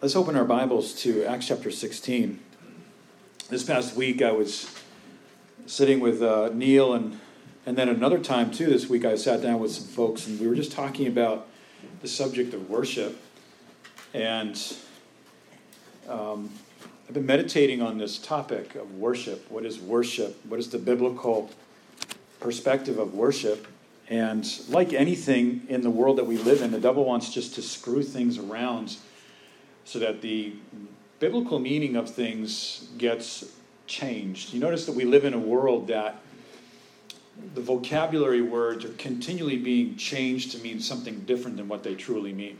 Let's open our Bibles to Acts chapter 16. This past week, I was sitting with uh, Neil, and, and then another time, too, this week, I sat down with some folks, and we were just talking about the subject of worship. And um, I've been meditating on this topic of worship. What is worship? What is the biblical perspective of worship? And like anything in the world that we live in, the devil wants just to screw things around so that the biblical meaning of things gets changed. You notice that we live in a world that the vocabulary words are continually being changed to mean something different than what they truly mean.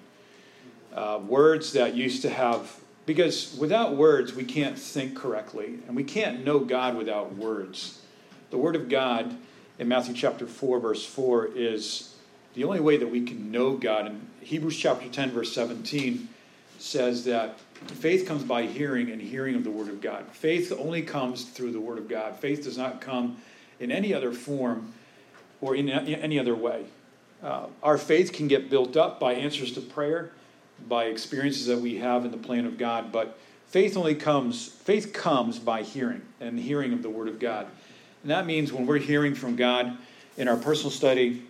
Uh, words that used to have, because without words, we can't think correctly, and we can't know God without words. The Word of God in Matthew chapter 4, verse 4, is the only way that we can know God. In Hebrews chapter 10, verse 17, says that faith comes by hearing and hearing of the Word of God. Faith only comes through the Word of God. Faith does not come in any other form or in any other way. Uh, our faith can get built up by answers to prayer, by experiences that we have in the plan of God, but faith only comes faith comes by hearing and hearing of the Word of God. And that means when we're hearing from God in our personal study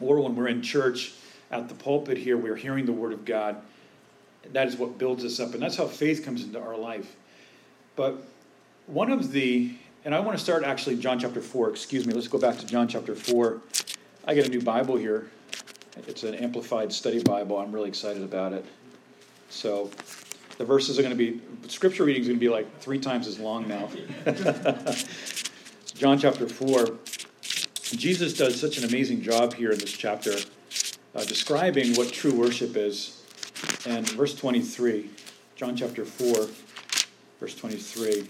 or when we're in church at the pulpit here, we're hearing the Word of God that is what builds us up. And that's how faith comes into our life. But one of the, and I want to start actually John chapter 4, excuse me, let's go back to John chapter 4. I get a new Bible here. It's an amplified study Bible. I'm really excited about it. So the verses are going to be, scripture reading is going to be like three times as long now. John chapter 4. Jesus does such an amazing job here in this chapter uh, describing what true worship is and verse 23, John chapter 4, verse 23.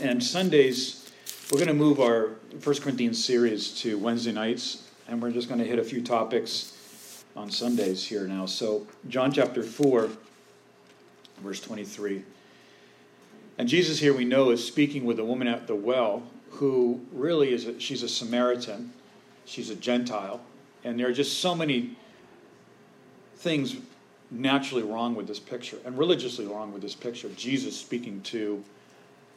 And Sundays, we're going to move our 1 Corinthians series to Wednesday nights, and we're just going to hit a few topics on Sundays here now. So, John chapter 4, verse 23. And Jesus here we know is speaking with a woman at the well who really is a, she's a Samaritan, she's a Gentile, and there are just so many things naturally wrong with this picture and religiously wrong with this picture. Jesus speaking to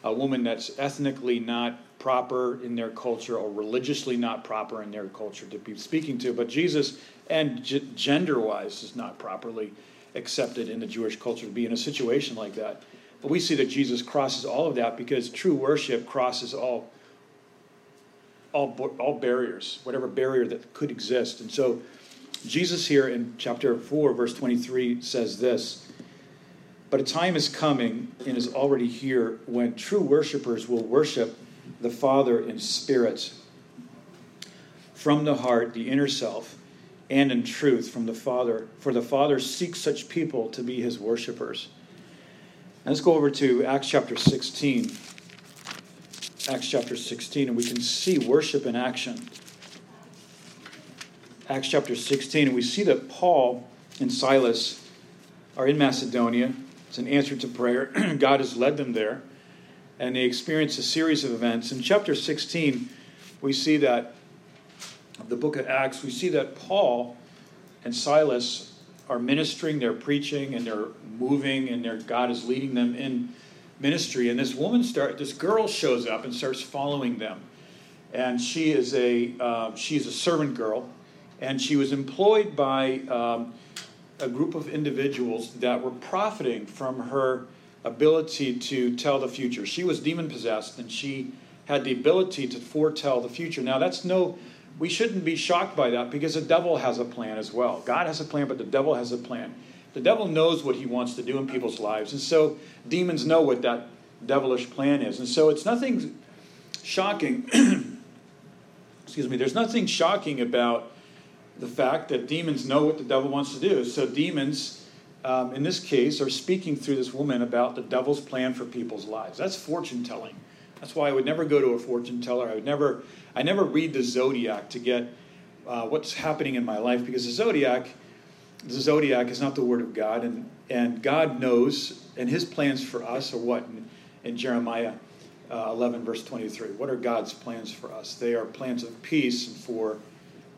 a woman that's ethnically not proper in their culture or religiously not proper in their culture to be speaking to, but Jesus, and g- gender wise, is not properly accepted in the Jewish culture to be in a situation like that. But we see that Jesus crosses all of that because true worship crosses all. All, all barriers, whatever barrier that could exist. And so Jesus, here in chapter 4, verse 23, says this But a time is coming and is already here when true worshipers will worship the Father in spirit, from the heart, the inner self, and in truth from the Father. For the Father seeks such people to be his worshipers. let's go over to Acts chapter 16. Acts chapter 16, and we can see worship in action. Acts chapter 16, and we see that Paul and Silas are in Macedonia. It's an answer to prayer. God has led them there, and they experience a series of events. In chapter 16, we see that, of the book of Acts, we see that Paul and Silas are ministering, they're preaching, and they're moving, and their God is leading them in ministry. And this woman start, this girl shows up and starts following them, and she is a uh, she's a servant girl, and she was employed by um, a group of individuals that were profiting from her ability to tell the future. She was demon possessed and she had the ability to foretell the future. Now, that's no, we shouldn't be shocked by that because the devil has a plan as well. God has a plan, but the devil has a plan. The devil knows what he wants to do in people's lives, and so demons know what that devilish plan is. And so it's nothing shocking. excuse me, there's nothing shocking about the fact that demons know what the devil wants to do. So, demons, um, in this case, are speaking through this woman about the devil's plan for people's lives. That's fortune telling. That's why I would never go to a fortune teller. I would never, I never read the zodiac to get uh, what's happening in my life because the zodiac, the zodiac is not the word of God, and and God knows, and His plans for us are what in, in Jeremiah uh, 11 verse 23. What are God's plans for us? They are plans of peace and for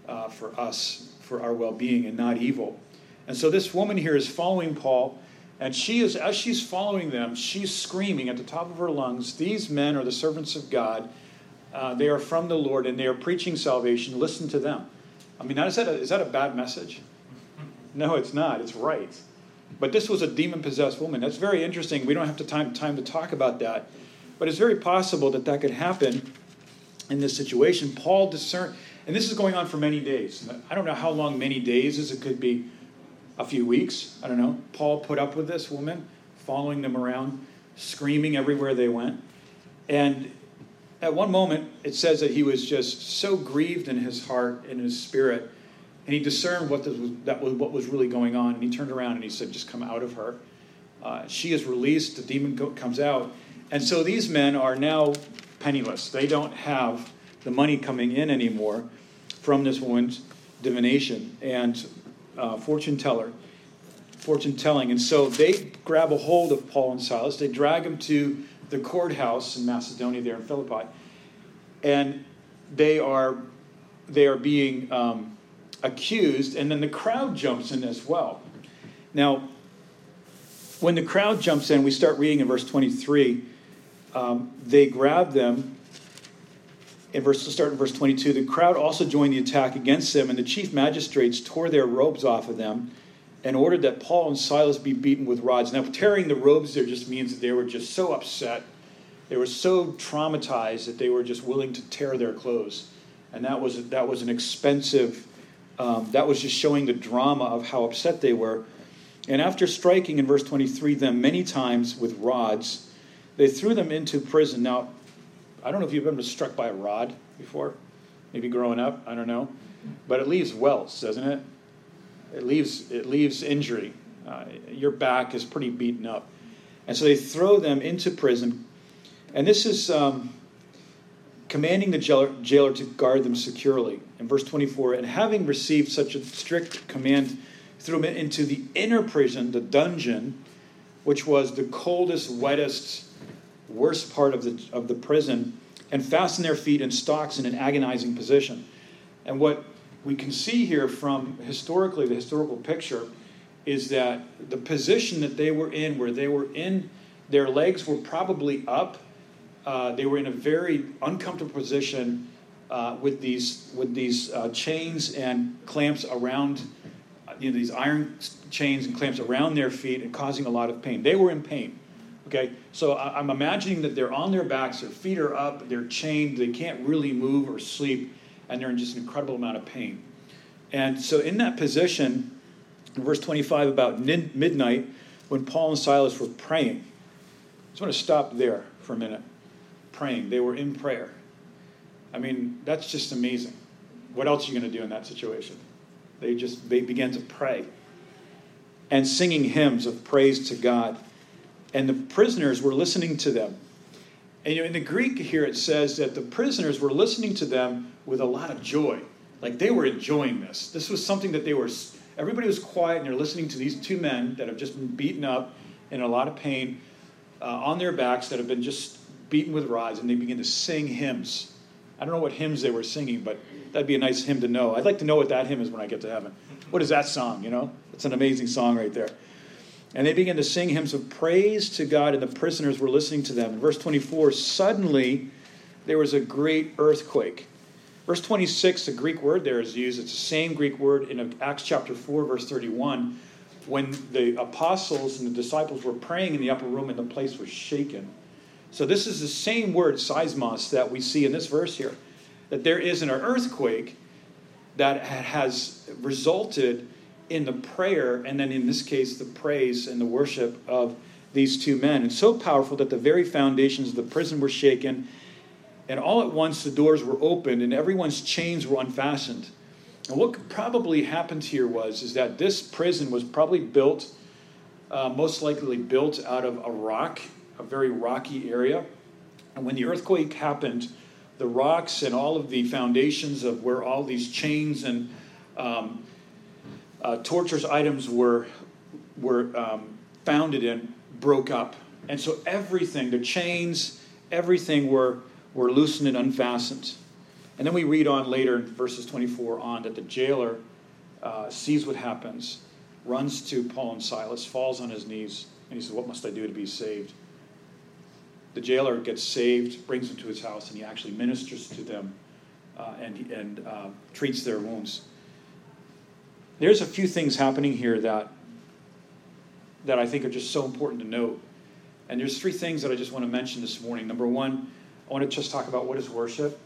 uh, for us, for our well being, and not evil. And so this woman here is following Paul. And she is, as she's following them, she's screaming at the top of her lungs, These men are the servants of God. Uh, they are from the Lord and they are preaching salvation. Listen to them. I mean, is that, a, is that a bad message? No, it's not. It's right. But this was a demon possessed woman. That's very interesting. We don't have to time, time to talk about that. But it's very possible that that could happen in this situation. Paul discerned, and this is going on for many days. I don't know how long many days is. It could be a few weeks. I don't know. Paul put up with this woman, following them around, screaming everywhere they went. And at one moment, it says that he was just so grieved in his heart, and his spirit, and he discerned what, was, that was, what was really going on. And he turned around and he said, Just come out of her. Uh, she is released, the demon comes out. And so these men are now penniless. They don't have the money coming in anymore from this woman's divination and uh, fortune teller, fortune telling. And so they grab a hold of Paul and Silas. They drag them to the courthouse in Macedonia, there in Philippi, and they are they are being um, accused. And then the crowd jumps in as well. Now, when the crowd jumps in, we start reading in verse twenty three. Um, they grab them in verse start in verse 22 the crowd also joined the attack against them and the chief magistrates tore their robes off of them and ordered that paul and silas be beaten with rods. Now tearing the robes there just means that they were just so upset they were so traumatized that they were just willing to tear their clothes. And that was that was an expensive um, that was just showing the drama of how upset they were. And after striking in verse 23 them many times with rods they threw them into prison. Now I don't know if you've ever been struck by a rod before, maybe growing up, I don't know. But it leaves welts, doesn't it? It leaves, it leaves injury. Uh, your back is pretty beaten up. And so they throw them into prison. And this is um, commanding the jailer, jailer to guard them securely. In verse 24, and having received such a strict command, threw them into the inner prison, the dungeon, which was the coldest, wettest, worst part of the, of the prison and fasten their feet in stocks in an agonizing position. And what we can see here from historically, the historical picture, is that the position that they were in, where they were in, their legs were probably up. Uh, they were in a very uncomfortable position uh, with these with these uh, chains and clamps around, you know, these iron chains and clamps around their feet and causing a lot of pain. They were in pain. Okay, so I'm imagining that they're on their backs, their feet are up, they're chained, they can't really move or sleep, and they're in just an incredible amount of pain. And so, in that position, in verse 25, about midnight, when Paul and Silas were praying, I just want to stop there for a minute. Praying. They were in prayer. I mean, that's just amazing. What else are you going to do in that situation? They just they began to pray and singing hymns of praise to God and the prisoners were listening to them. And you know, in the Greek here, it says that the prisoners were listening to them with a lot of joy. Like they were enjoying this. This was something that they were, everybody was quiet and they're listening to these two men that have just been beaten up in a lot of pain uh, on their backs that have been just beaten with rods, and they begin to sing hymns. I don't know what hymns they were singing, but that'd be a nice hymn to know. I'd like to know what that hymn is when I get to heaven. What is that song, you know? It's an amazing song right there. And they began to sing hymns of praise to God, and the prisoners were listening to them. In verse 24, suddenly there was a great earthquake. Verse 26, the Greek word there is used. It's the same Greek word in Acts chapter 4, verse 31, when the apostles and the disciples were praying in the upper room and the place was shaken. So this is the same word, seismos, that we see in this verse here. That there is an earthquake that has resulted in the prayer, and then in this case, the praise and the worship of these two men. And so powerful that the very foundations of the prison were shaken, and all at once the doors were opened and everyone's chains were unfastened. And what probably happened here was is that this prison was probably built, uh, most likely built out of a rock, a very rocky area. And when the earthquake happened, the rocks and all of the foundations of where all these chains and um, uh, torturous items were, were um, founded in broke up. And so everything, the chains, everything were, were loosened and unfastened. And then we read on later in verses 24 on that the jailer uh, sees what happens runs to Paul and Silas, falls on his knees, and he says, What must I do to be saved? The jailer gets saved, brings them to his house, and he actually ministers to them uh, and, and uh, treats their wounds. There's a few things happening here that, that I think are just so important to note. And there's three things that I just want to mention this morning. Number one, I want to just talk about what is worship.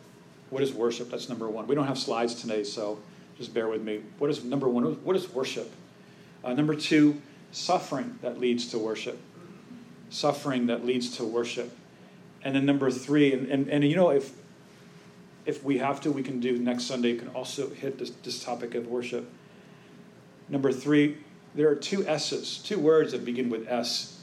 What is worship? That's number one. We don't have slides today, so just bear with me. What is number one? What is worship? Uh, number two, suffering that leads to worship. Suffering that leads to worship. And then number three, and, and, and you know, if if we have to, we can do next Sunday, can also hit this, this topic of worship. Number three, there are two S's, two words that begin with S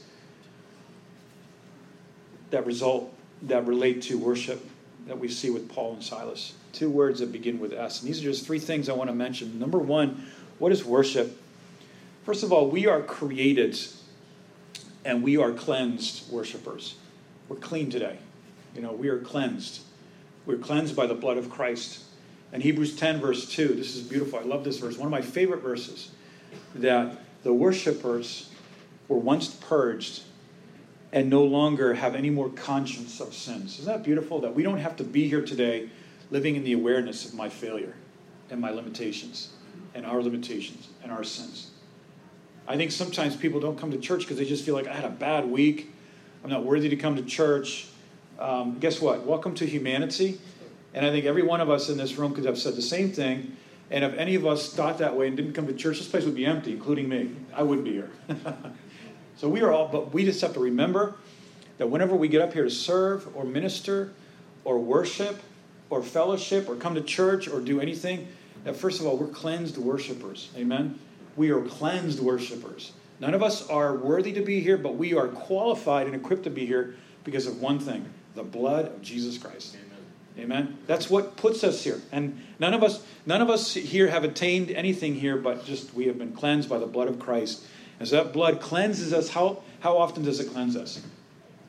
that result, that relate to worship that we see with Paul and Silas. Two words that begin with S. And these are just three things I want to mention. Number one, what is worship? First of all, we are created and we are cleansed worshipers. We're clean today. You know, we are cleansed. We're cleansed by the blood of Christ. And Hebrews 10, verse 2, this is beautiful. I love this verse. One of my favorite verses that the worshipers were once purged and no longer have any more conscience of sins. Isn't that beautiful? That we don't have to be here today living in the awareness of my failure and my limitations and our limitations and our sins. I think sometimes people don't come to church because they just feel like I had a bad week. I'm not worthy to come to church. Um, guess what? Welcome to humanity. And I think every one of us in this room could have said the same thing. And if any of us thought that way and didn't come to church, this place would be empty, including me. I wouldn't be here. so we are all, but we just have to remember that whenever we get up here to serve or minister or worship or fellowship or come to church or do anything, that first of all, we're cleansed worshipers. Amen? We are cleansed worshipers. None of us are worthy to be here, but we are qualified and equipped to be here because of one thing the blood of Jesus Christ. Amen. That's what puts us here. And none of us none of us here have attained anything here, but just we have been cleansed by the blood of Christ. As that blood cleanses us, how, how often does it cleanse us?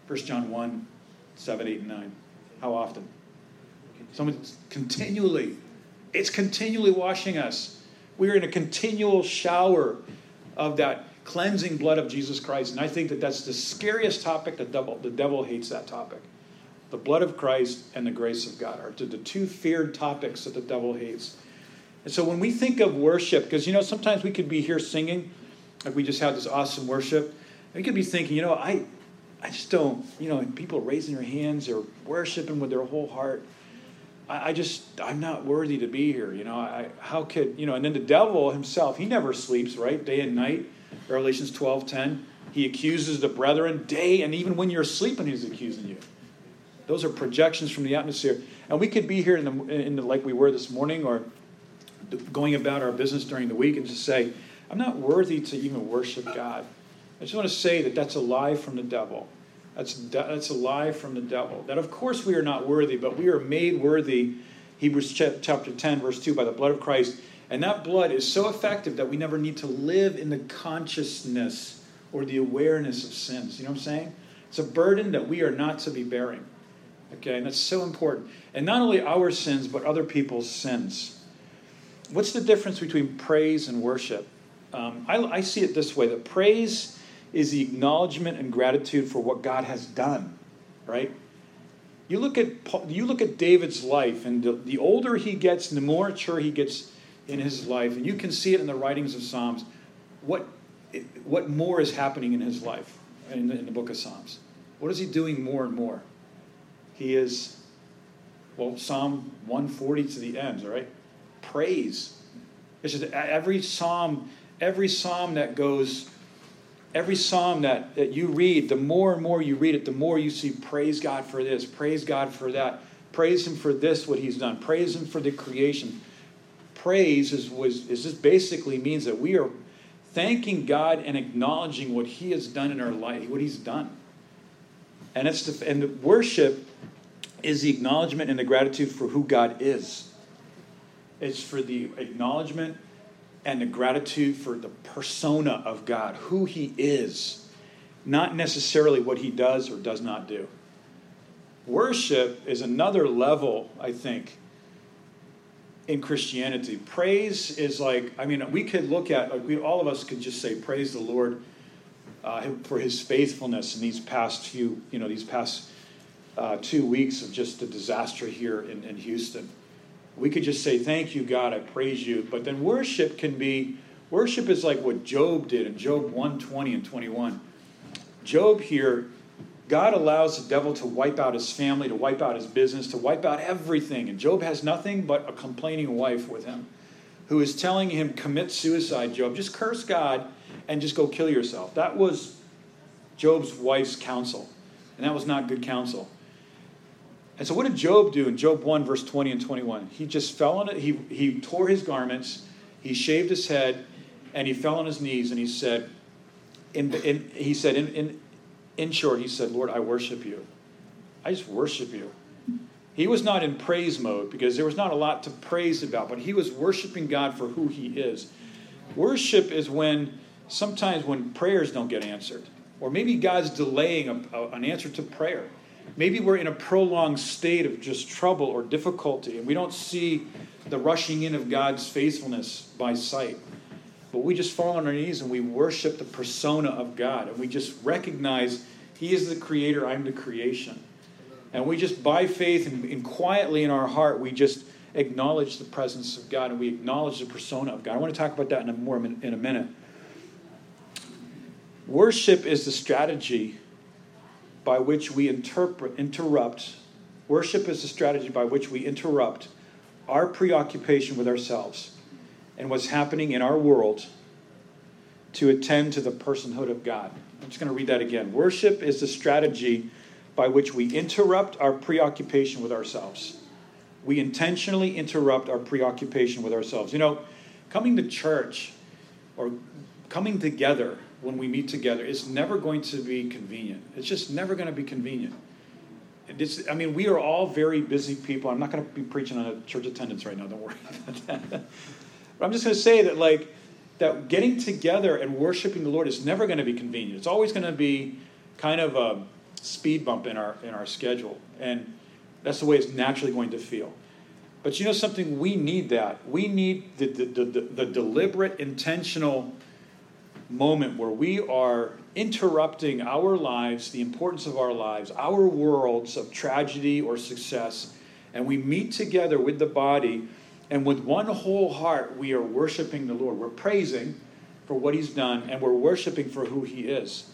1 John 1, 7, 8, and 9. How often? Someone continually. It's continually washing us. We are in a continual shower of that cleansing blood of Jesus Christ. And I think that that's the scariest topic. The devil, the devil hates that topic. The blood of Christ and the grace of God are the two feared topics that the devil hates. And so when we think of worship, because you know, sometimes we could be here singing, like we just had this awesome worship. We could be thinking, you know, I, I just don't, you know, people raising their hands or worshiping with their whole heart. I, I just, I'm not worthy to be here. You know, I, how could, you know, and then the devil himself, he never sleeps, right? Day and night. Revelations 12, 10. He accuses the brethren day, and even when you're sleeping, he's accusing you. Those are projections from the atmosphere. And we could be here in the, in the, like we were this morning or going about our business during the week and just say, I'm not worthy to even worship God. I just want to say that that's a lie from the devil. That's, that's a lie from the devil. That of course we are not worthy, but we are made worthy, Hebrews chapter 10, verse 2, by the blood of Christ. And that blood is so effective that we never need to live in the consciousness or the awareness of sins. You know what I'm saying? It's a burden that we are not to be bearing. Okay, and that's so important. And not only our sins, but other people's sins. What's the difference between praise and worship? Um, I, I see it this way that praise is the acknowledgement and gratitude for what God has done, right? You look at you look at David's life, and the, the older he gets, and the more mature he gets in his life, and you can see it in the writings of Psalms. What what more is happening in his life in in the book of Psalms? What is he doing more and more? He is, well, Psalm 140 to the end, all right? Praise. It's just every psalm, every psalm that goes, every psalm that, that you read, the more and more you read it, the more you see praise God for this, praise God for that, praise Him for this, what He's done, praise Him for the creation. Praise is, was, is just basically means that we are thanking God and acknowledging what He has done in our life, what He's done. And it's the, and the worship is the acknowledgement and the gratitude for who God is. It's for the acknowledgement and the gratitude for the persona of God, who He is, not necessarily what He does or does not do. Worship is another level, I think, in Christianity. Praise is like, I mean, we could look at, like we, all of us could just say, praise the Lord uh, for his faithfulness in these past few, you know, these past uh, two weeks of just the disaster here in, in Houston. We could just say, thank you, God, I praise you. But then worship can be, worship is like what Job did in Job 120 and 21. Job here God allows the devil to wipe out his family, to wipe out his business, to wipe out everything. And Job has nothing but a complaining wife with him who is telling him, commit suicide, Job. Just curse God and just go kill yourself. That was Job's wife's counsel. And that was not good counsel. And so, what did Job do in Job 1, verse 20 and 21? He just fell on it. He, he tore his garments, he shaved his head, and he fell on his knees and he said, in, in, he said, in, in, in short, he said, Lord, I worship you. I just worship you. He was not in praise mode because there was not a lot to praise about, but he was worshiping God for who he is. Worship is when sometimes when prayers don't get answered, or maybe God's delaying a, a, an answer to prayer. Maybe we're in a prolonged state of just trouble or difficulty, and we don't see the rushing in of God's faithfulness by sight. But we just fall on our knees and we worship the persona of God, and we just recognize he is the creator, I'm the creation. And we just, by faith and, and, quietly in our heart, we just acknowledge the presence of God and we acknowledge the persona of God. I want to talk about that in a more in a minute. Worship is the strategy by which we interpret, interrupt. Worship is a strategy by which we interrupt our preoccupation with ourselves and what's happening in our world to attend to the personhood of God. I'm just going to read that again. Worship is the strategy by which we interrupt our preoccupation with ourselves. We intentionally interrupt our preoccupation with ourselves. You know, coming to church or coming together when we meet together it's never going to be convenient. It's just never going to be convenient. It's, I mean, we are all very busy people. I'm not going to be preaching on a church attendance right now. Don't worry about that. but I'm just going to say that, like, that getting together and worshiping the Lord is never going to be convenient. It's always going to be kind of a speed bump in our in our schedule, and that's the way it's naturally going to feel. But you know something? We need that. We need the, the, the, the deliberate, intentional moment where we are interrupting our lives, the importance of our lives, our worlds of tragedy or success, and we meet together with the body and with one whole heart, we are worshiping the Lord. We're praising for what He's done, and we're worshiping for who He is.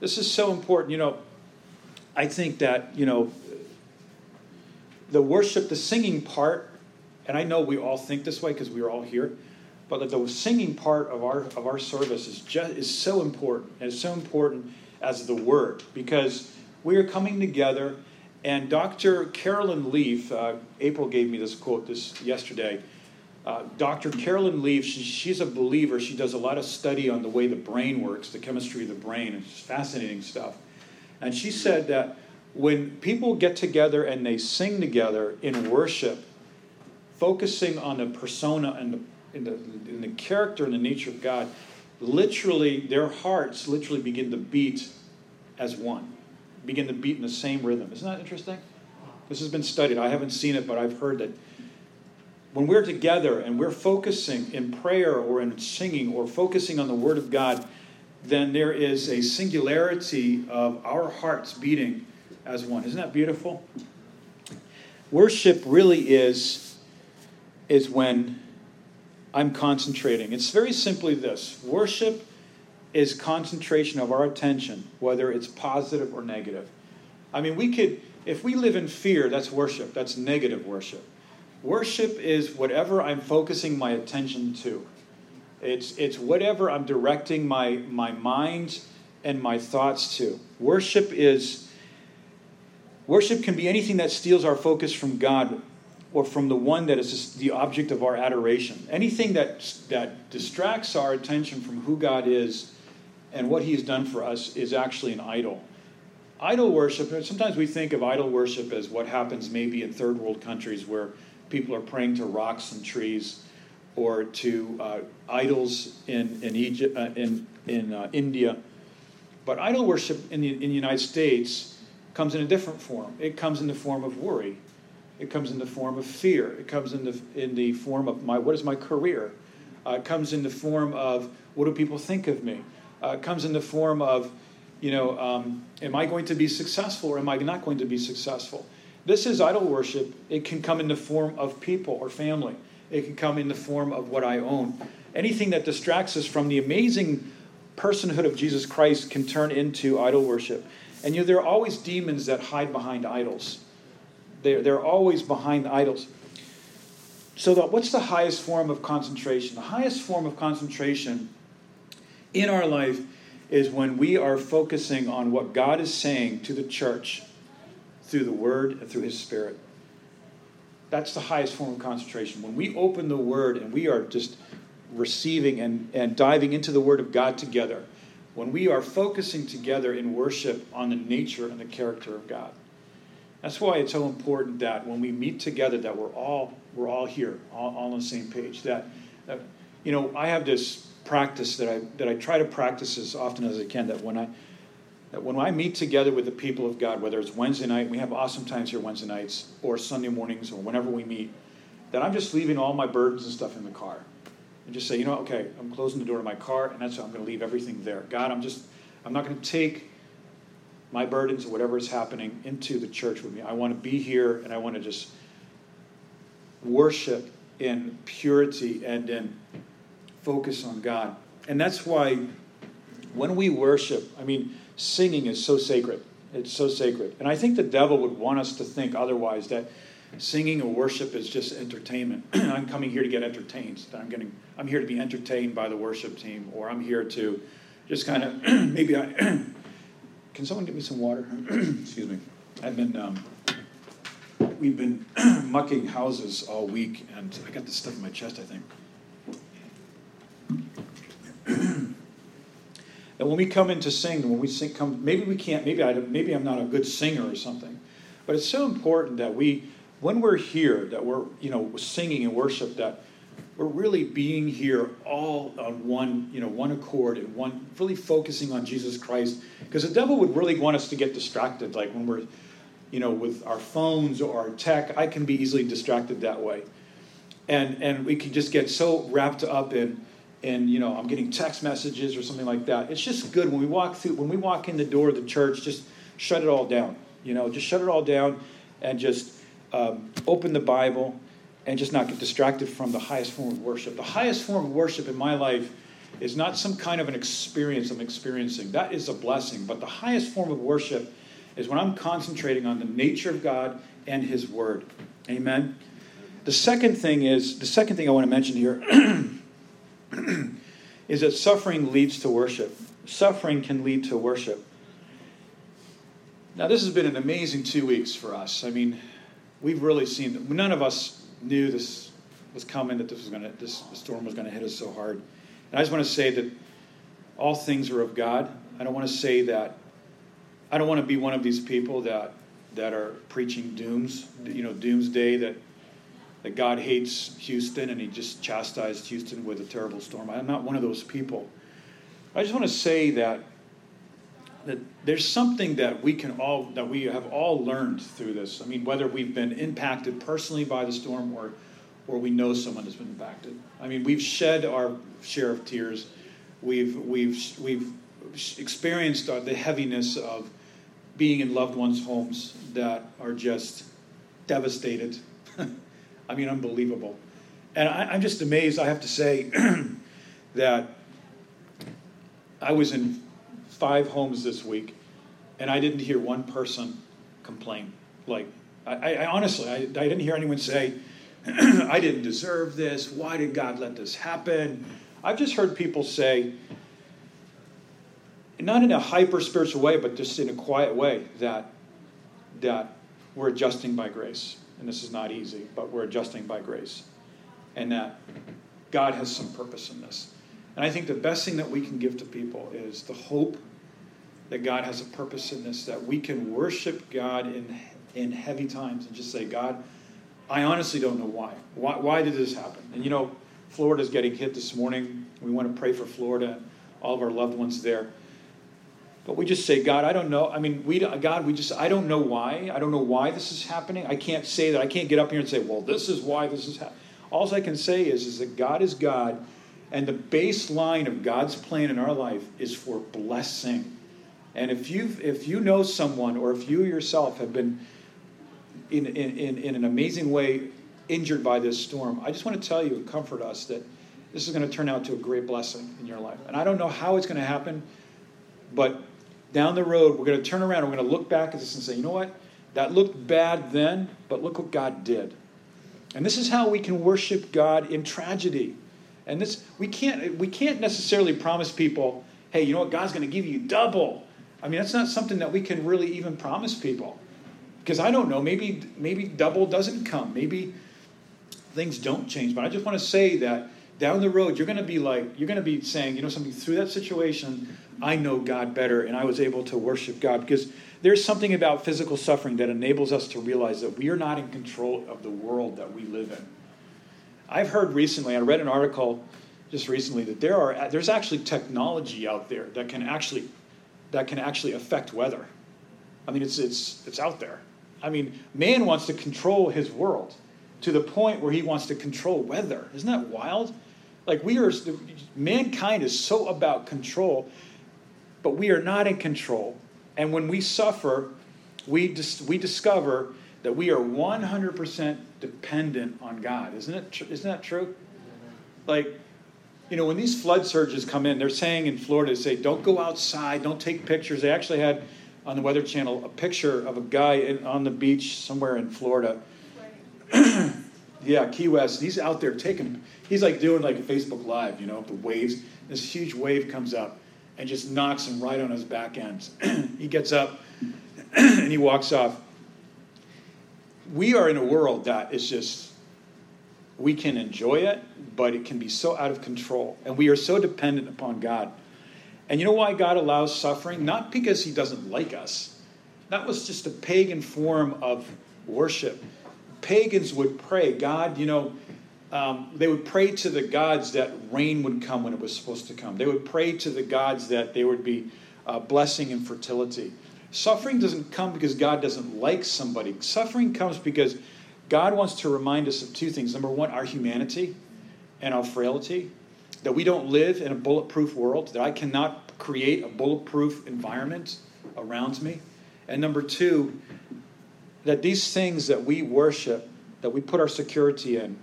This is so important. You know, I think that, you know, the worship, the singing part, and I know we all think this way because we're all here, but the singing part of our of our service is just is so important. It's so important as the word because we are coming together and Dr. Carolyn Leaf, uh, April gave me this quote this yesterday. Uh, Dr. Carolyn Leaf, she, she's a believer. She does a lot of study on the way the brain works, the chemistry of the brain. It's fascinating stuff. And she said that when people get together and they sing together in worship, focusing on the persona and the, in the, in the character and the nature of God, literally, their hearts literally begin to beat as one begin to beat in the same rhythm. Isn't that interesting? This has been studied. I haven't seen it, but I've heard that when we're together and we're focusing in prayer or in singing or focusing on the Word of God, then there is a singularity of our hearts beating as one. Isn't that beautiful? Worship really is is when I'm concentrating. It's very simply this. Worship is concentration of our attention, whether it's positive or negative. I mean, we could, if we live in fear, that's worship, that's negative worship. Worship is whatever I'm focusing my attention to. It's, it's whatever I'm directing my, my mind and my thoughts to. Worship is worship can be anything that steals our focus from God or from the one that is the object of our adoration. Anything that, that distracts our attention from who God is and what he's done for us is actually an idol. Idol worship, sometimes we think of idol worship as what happens maybe in third world countries where people are praying to rocks and trees or to uh, idols in, in, Egypt, uh, in, in uh, India. But idol worship in the, in the United States comes in a different form. It comes in the form of worry. It comes in the form of fear. It comes in the, in the form of my, what is my career? Uh, it comes in the form of, what do people think of me? Uh, it comes in the form of, you know, um, am I going to be successful or am I not going to be successful? This is idol worship. It can come in the form of people or family. It can come in the form of what I own. Anything that distracts us from the amazing personhood of Jesus Christ can turn into idol worship. And you know, there are always demons that hide behind idols. They're, they're always behind the idols. So, the, what's the highest form of concentration? The highest form of concentration in our life is when we are focusing on what God is saying to the church through the Word and through His Spirit. That's the highest form of concentration. When we open the Word and we are just receiving and, and diving into the Word of God together, when we are focusing together in worship on the nature and the character of God. That's why it's so important that when we meet together, that we're all we're all here, all, all on the same page. That, that you know, I have this practice that I that I try to practice as often as I can. That when I that when I meet together with the people of God, whether it's Wednesday night, we have awesome times here Wednesday nights, or Sunday mornings, or whenever we meet, that I'm just leaving all my burdens and stuff in the car. And just say, you know, okay, I'm closing the door to my car, and that's how I'm going to leave everything there. God, I'm just, I'm not going to take my burdens or whatever is happening into the church with me. I want to be here, and I want to just worship in purity and in focus on God. And that's why when we worship, I mean, singing is so sacred. It's so sacred. And I think the devil would want us to think otherwise that singing or worship is just entertainment. I'm coming here to get entertained. That I'm getting I'm here to be entertained by the worship team or I'm here to just kind of maybe I Can someone get me some water? Excuse me. I've been um, we've been mucking houses all week and I got this stuff in my chest, I think. And when we come in to sing, when we sing, come maybe we can't. Maybe I maybe I'm not a good singer or something, but it's so important that we, when we're here, that we're you know singing and worship, that we're really being here all on one you know one accord and one really focusing on Jesus Christ. Because the devil would really want us to get distracted, like when we're you know with our phones or our tech. I can be easily distracted that way, and and we can just get so wrapped up in and you know i'm getting text messages or something like that it's just good when we walk through when we walk in the door of the church just shut it all down you know just shut it all down and just um, open the bible and just not get distracted from the highest form of worship the highest form of worship in my life is not some kind of an experience i'm experiencing that is a blessing but the highest form of worship is when i'm concentrating on the nature of god and his word amen the second thing is the second thing i want to mention here is that suffering leads to worship. Suffering can lead to worship. Now, this has been an amazing two weeks for us. I mean, we've really seen, none of us knew this was coming, that this was going to, this storm was going to hit us so hard. And I just want to say that all things are of God. I don't want to say that, I don't want to be one of these people that, that are preaching dooms, you know, doomsday, that that God hates Houston and he just chastised Houston with a terrible storm. I'm not one of those people. I just want to say that that there's something that we can all that we have all learned through this. I mean, whether we've been impacted personally by the storm or or we know someone has been impacted. I mean, we've shed our share of tears. We've we've we've experienced the heaviness of being in loved ones' homes that are just devastated I mean, unbelievable. And I, am just amazed, I have to say, that I was in five homes this week and I didn't hear one person complain. Like, I, I honestly, I, I didn't hear anyone say, I didn't deserve this. Why did God let this happen? I've just heard people say, not in a hyper spiritual way, but just in a quiet way, that, that we're adjusting by grace and this is not easy, but we're adjusting by grace. And that God has some purpose in this. And I think the best thing that we can give to people is the hope that God has a purpose in this, that we can worship God in, in heavy times and just say, God, I honestly don't know why. Why, why did this happen? And you know, Florida's getting hit this morning. We want to pray for Florida, and all of our loved ones there. But we just say, God, I don't know. I mean, we God, we just I don't know why. I don't know why this is happening. I can't say that. I can't get up here and say, well, this is why this is happening. All I can say is, is that God is God, and the baseline of God's plan in our life is for blessing. And if you if you know someone or if you yourself have been in, in, in an amazing way injured by this storm, I just want to tell you and comfort us that this is going to turn out to a great blessing in your life. And I don't know how it's going to happen, but down the road, we're going to turn around and we're going to look back at this and say, you know what? That looked bad then, but look what God did. And this is how we can worship God in tragedy. And this we can't we can't necessarily promise people, hey, you know what, God's going to give you double. I mean, that's not something that we can really even promise people. Because I don't know, maybe maybe double doesn't come. Maybe things don't change. But I just want to say that down the road, you're going to be like, you're going to be saying, you know, something through that situation, I know God better and I was able to worship God. Because there's something about physical suffering that enables us to realize that we are not in control of the world that we live in. I've heard recently, I read an article just recently that there are there's actually technology out there that can actually that can actually affect weather. I mean, it's it's it's out there. I mean, man wants to control his world to the point where he wants to control weather. Isn't that wild? Like we are, mankind is so about control, but we are not in control. And when we suffer, we, dis- we discover that we are 100% dependent on God. Isn't it? Tr- isn't that true? Like, you know, when these flood surges come in, they're saying in Florida, they say, don't go outside, don't take pictures. They actually had on the Weather Channel a picture of a guy in, on the beach somewhere in Florida. yeah, Key West. He's out there taking he's like doing like a Facebook Live, you know, the waves. This huge wave comes up and just knocks him right on his back end. he gets up and he walks off. We are in a world that is just, we can enjoy it, but it can be so out of control. And we are so dependent upon God. And you know why God allows suffering? Not because he doesn't like us. That was just a pagan form of worship. Pagans would pray, God, you know, um, they would pray to the gods that rain would come when it was supposed to come. They would pray to the gods that there would be uh, blessing and fertility. Suffering doesn't come because God doesn't like somebody. Suffering comes because God wants to remind us of two things. Number one, our humanity and our frailty, that we don't live in a bulletproof world, that I cannot create a bulletproof environment around me. And number two, that these things that we worship, that we put our security in,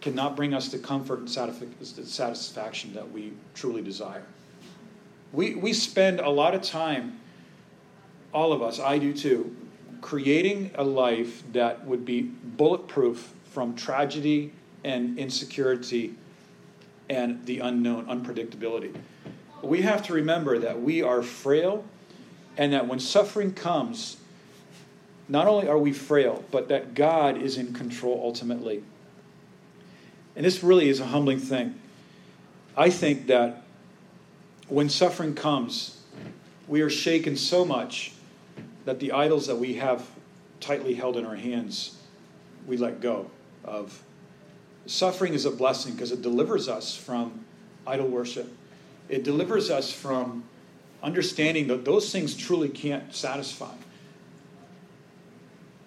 cannot bring us the comfort and satisfaction that we truly desire. We, we spend a lot of time, all of us, I do too, creating a life that would be bulletproof from tragedy and insecurity and the unknown, unpredictability. We have to remember that we are frail and that when suffering comes, not only are we frail, but that God is in control ultimately. And this really is a humbling thing. I think that when suffering comes, we are shaken so much that the idols that we have tightly held in our hands, we let go of. Suffering is a blessing because it delivers us from idol worship. It delivers us from understanding that those things truly can't satisfy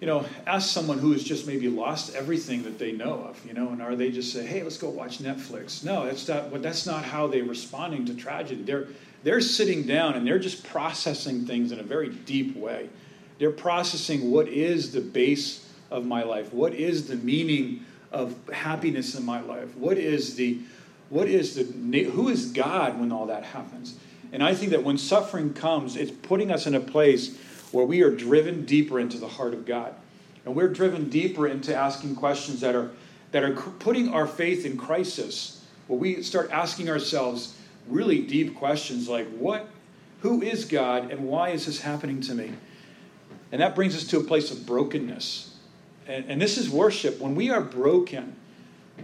you know, ask someone who has just maybe lost everything that they know of, you know, and are they just say, "Hey, let's go watch Netflix"? No, that's not. That's not how they're responding to tragedy. They're they're sitting down and they're just processing things in a very deep way. They're processing what is the base of my life, what is the meaning of happiness in my life, what is the what is the who is God when all that happens. And I think that when suffering comes, it's putting us in a place where we are driven deeper into the heart of God. And we're driven deeper into asking questions that are, that are putting our faith in crisis, where we start asking ourselves really deep questions like, what, who is God and why is this happening to me? And that brings us to a place of brokenness. And, and this is worship. When we are broken,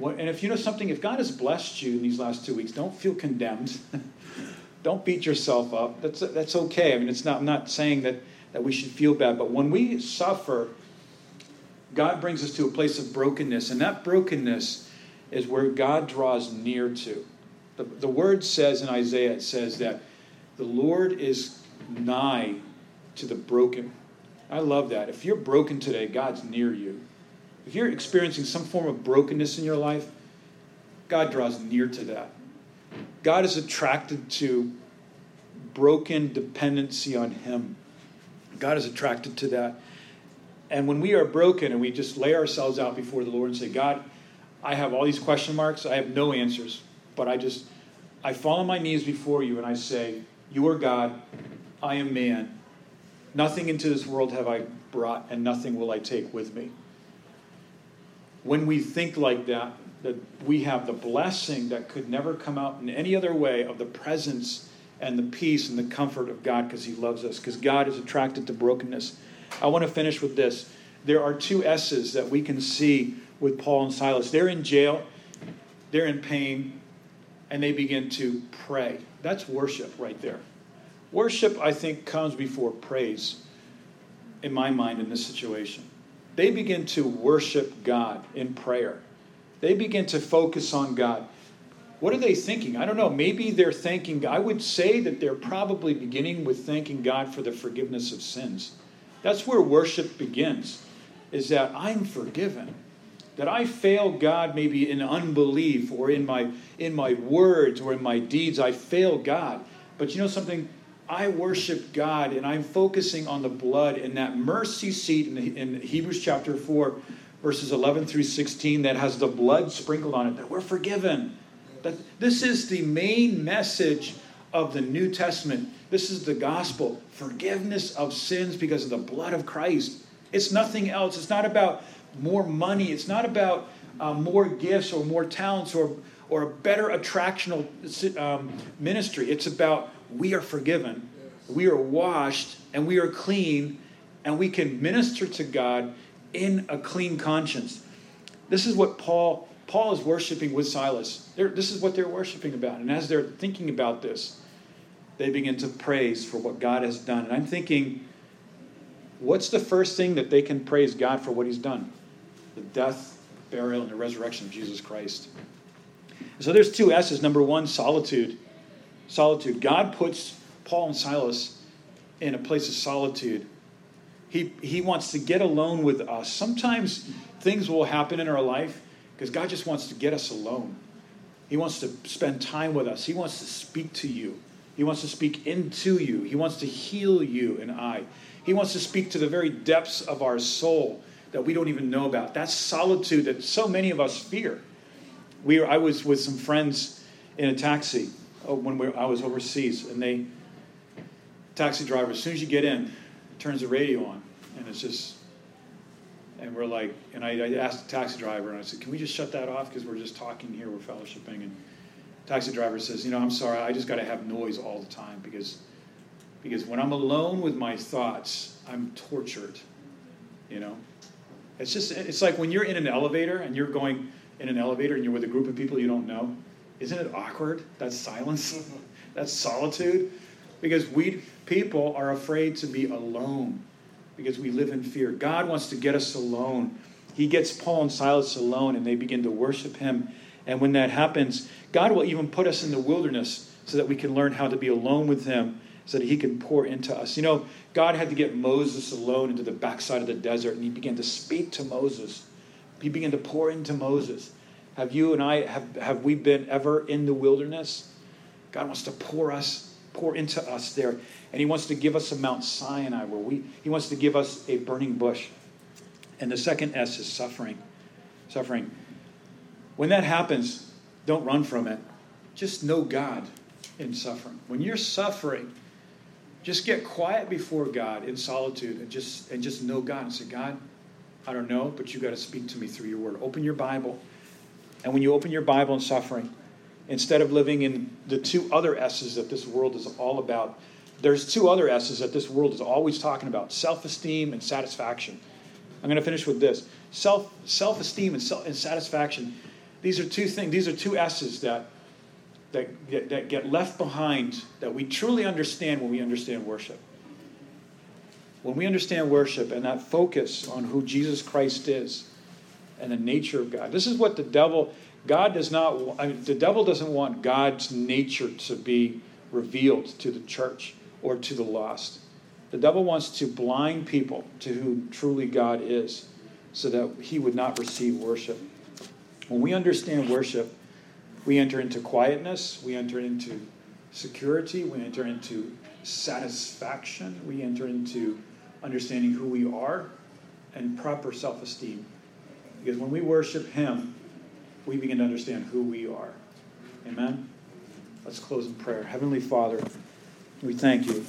and if you know something, if God has blessed you in these last two weeks, don't feel condemned. don't beat yourself up. That's, that's okay. I mean, it's not, I'm not saying that that we should feel bad. But when we suffer, God brings us to a place of brokenness, and that brokenness is where God draws near to. The, the word says in Isaiah, it says that the Lord is nigh to the broken. I love that. If you're broken today, God's near you. If you're experiencing some form of brokenness in your life, God draws near to that. God is attracted to broken dependency on Him. God is attracted to that. And when we are broken and we just lay ourselves out before the Lord and say, God, I have all these question marks, I have no answers, but I just, I fall on my knees before you and I say, You are God, I am man. Nothing into this world have I brought, and nothing will I take with me. When we think like that, that we have the blessing that could never come out in any other way of the presence and the peace and the comfort of God because He loves us, because God is attracted to brokenness. I want to finish with this. There are two S's that we can see with Paul and Silas. They're in jail, they're in pain, and they begin to pray. That's worship right there. Worship, I think, comes before praise, in my mind, in this situation. They begin to worship God in prayer. They begin to focus on God. What are they thinking? I don't know. Maybe they're thanking, I would say that they're probably beginning with thanking God for the forgiveness of sins. That's where worship begins, is that I'm forgiven. That I fail God maybe in unbelief or in my in my words or in my deeds. I fail God. But you know something? I worship God and I'm focusing on the blood and that mercy seat in, in Hebrews chapter 4, verses 11 through 16, that has the blood sprinkled on it, that we're forgiven. That this is the main message of the New Testament. This is the gospel forgiveness of sins because of the blood of Christ. It's nothing else. It's not about more money, it's not about uh, more gifts or more talents or, or a better attractional um, ministry. It's about we are forgiven, we are washed, and we are clean, and we can minister to God in a clean conscience. This is what Paul Paul is worshiping with Silas. They're, this is what they're worshiping about. And as they're thinking about this, they begin to praise for what God has done. And I'm thinking, what's the first thing that they can praise God for what he's done? The death, burial, and the resurrection of Jesus Christ. So there's two S's. Number one, solitude solitude. God puts Paul and Silas in a place of solitude. He, he wants to get alone with us. Sometimes things will happen in our life because God just wants to get us alone. He wants to spend time with us. He wants to speak to you. He wants to speak into you. He wants to heal you and I. He wants to speak to the very depths of our soul that we don't even know about. That solitude that so many of us fear. We, I was with some friends in a taxi Oh, when we, I was overseas, and they taxi driver as soon as you get in, turns the radio on, and it's just, and we're like, and I, I asked the taxi driver, and I said, can we just shut that off because we're just talking here, we're fellowshipping, and taxi driver says, you know, I'm sorry, I just got to have noise all the time because because when I'm alone with my thoughts, I'm tortured. You know, it's just it's like when you're in an elevator and you're going in an elevator and you're with a group of people you don't know isn't it awkward? That silence, mm-hmm. that solitude, because we people are afraid to be alone because we live in fear. God wants to get us alone. He gets Paul and Silas alone, and they begin to worship Him. And when that happens, God will even put us in the wilderness so that we can learn how to be alone with Him, so that He can pour into us. You know, God had to get Moses alone into the backside of the desert, and He began to speak to Moses. He began to pour into Moses. Have you and I, have, have we been ever in the wilderness? God wants to pour us, pour into us there. And He wants to give us a Mount Sinai where we, He wants to give us a burning bush. And the second S is suffering. Suffering. When that happens, don't run from it. Just know God in suffering. When you're suffering, just get quiet before God in solitude and just and just know God and say, God, I don't know, but you got to speak to me through your word. Open your Bible and when you open your Bible in suffering, instead of living in the two other S's that this world is all about, there's two other S's that this world is always talking about self esteem and satisfaction. I'm going to finish with this self self esteem and, and satisfaction. These are two things, these are two S's that, that, get, that get left behind that we truly understand when we understand worship. When we understand worship and that focus on who Jesus Christ is, and the nature of God. This is what the devil, God does not, I mean, the devil doesn't want God's nature to be revealed to the church or to the lost. The devil wants to blind people to who truly God is so that he would not receive worship. When we understand worship, we enter into quietness, we enter into security, we enter into satisfaction, we enter into understanding who we are and proper self esteem. Because when we worship Him, we begin to understand who we are. Amen? Let's close in prayer. Heavenly Father, we thank you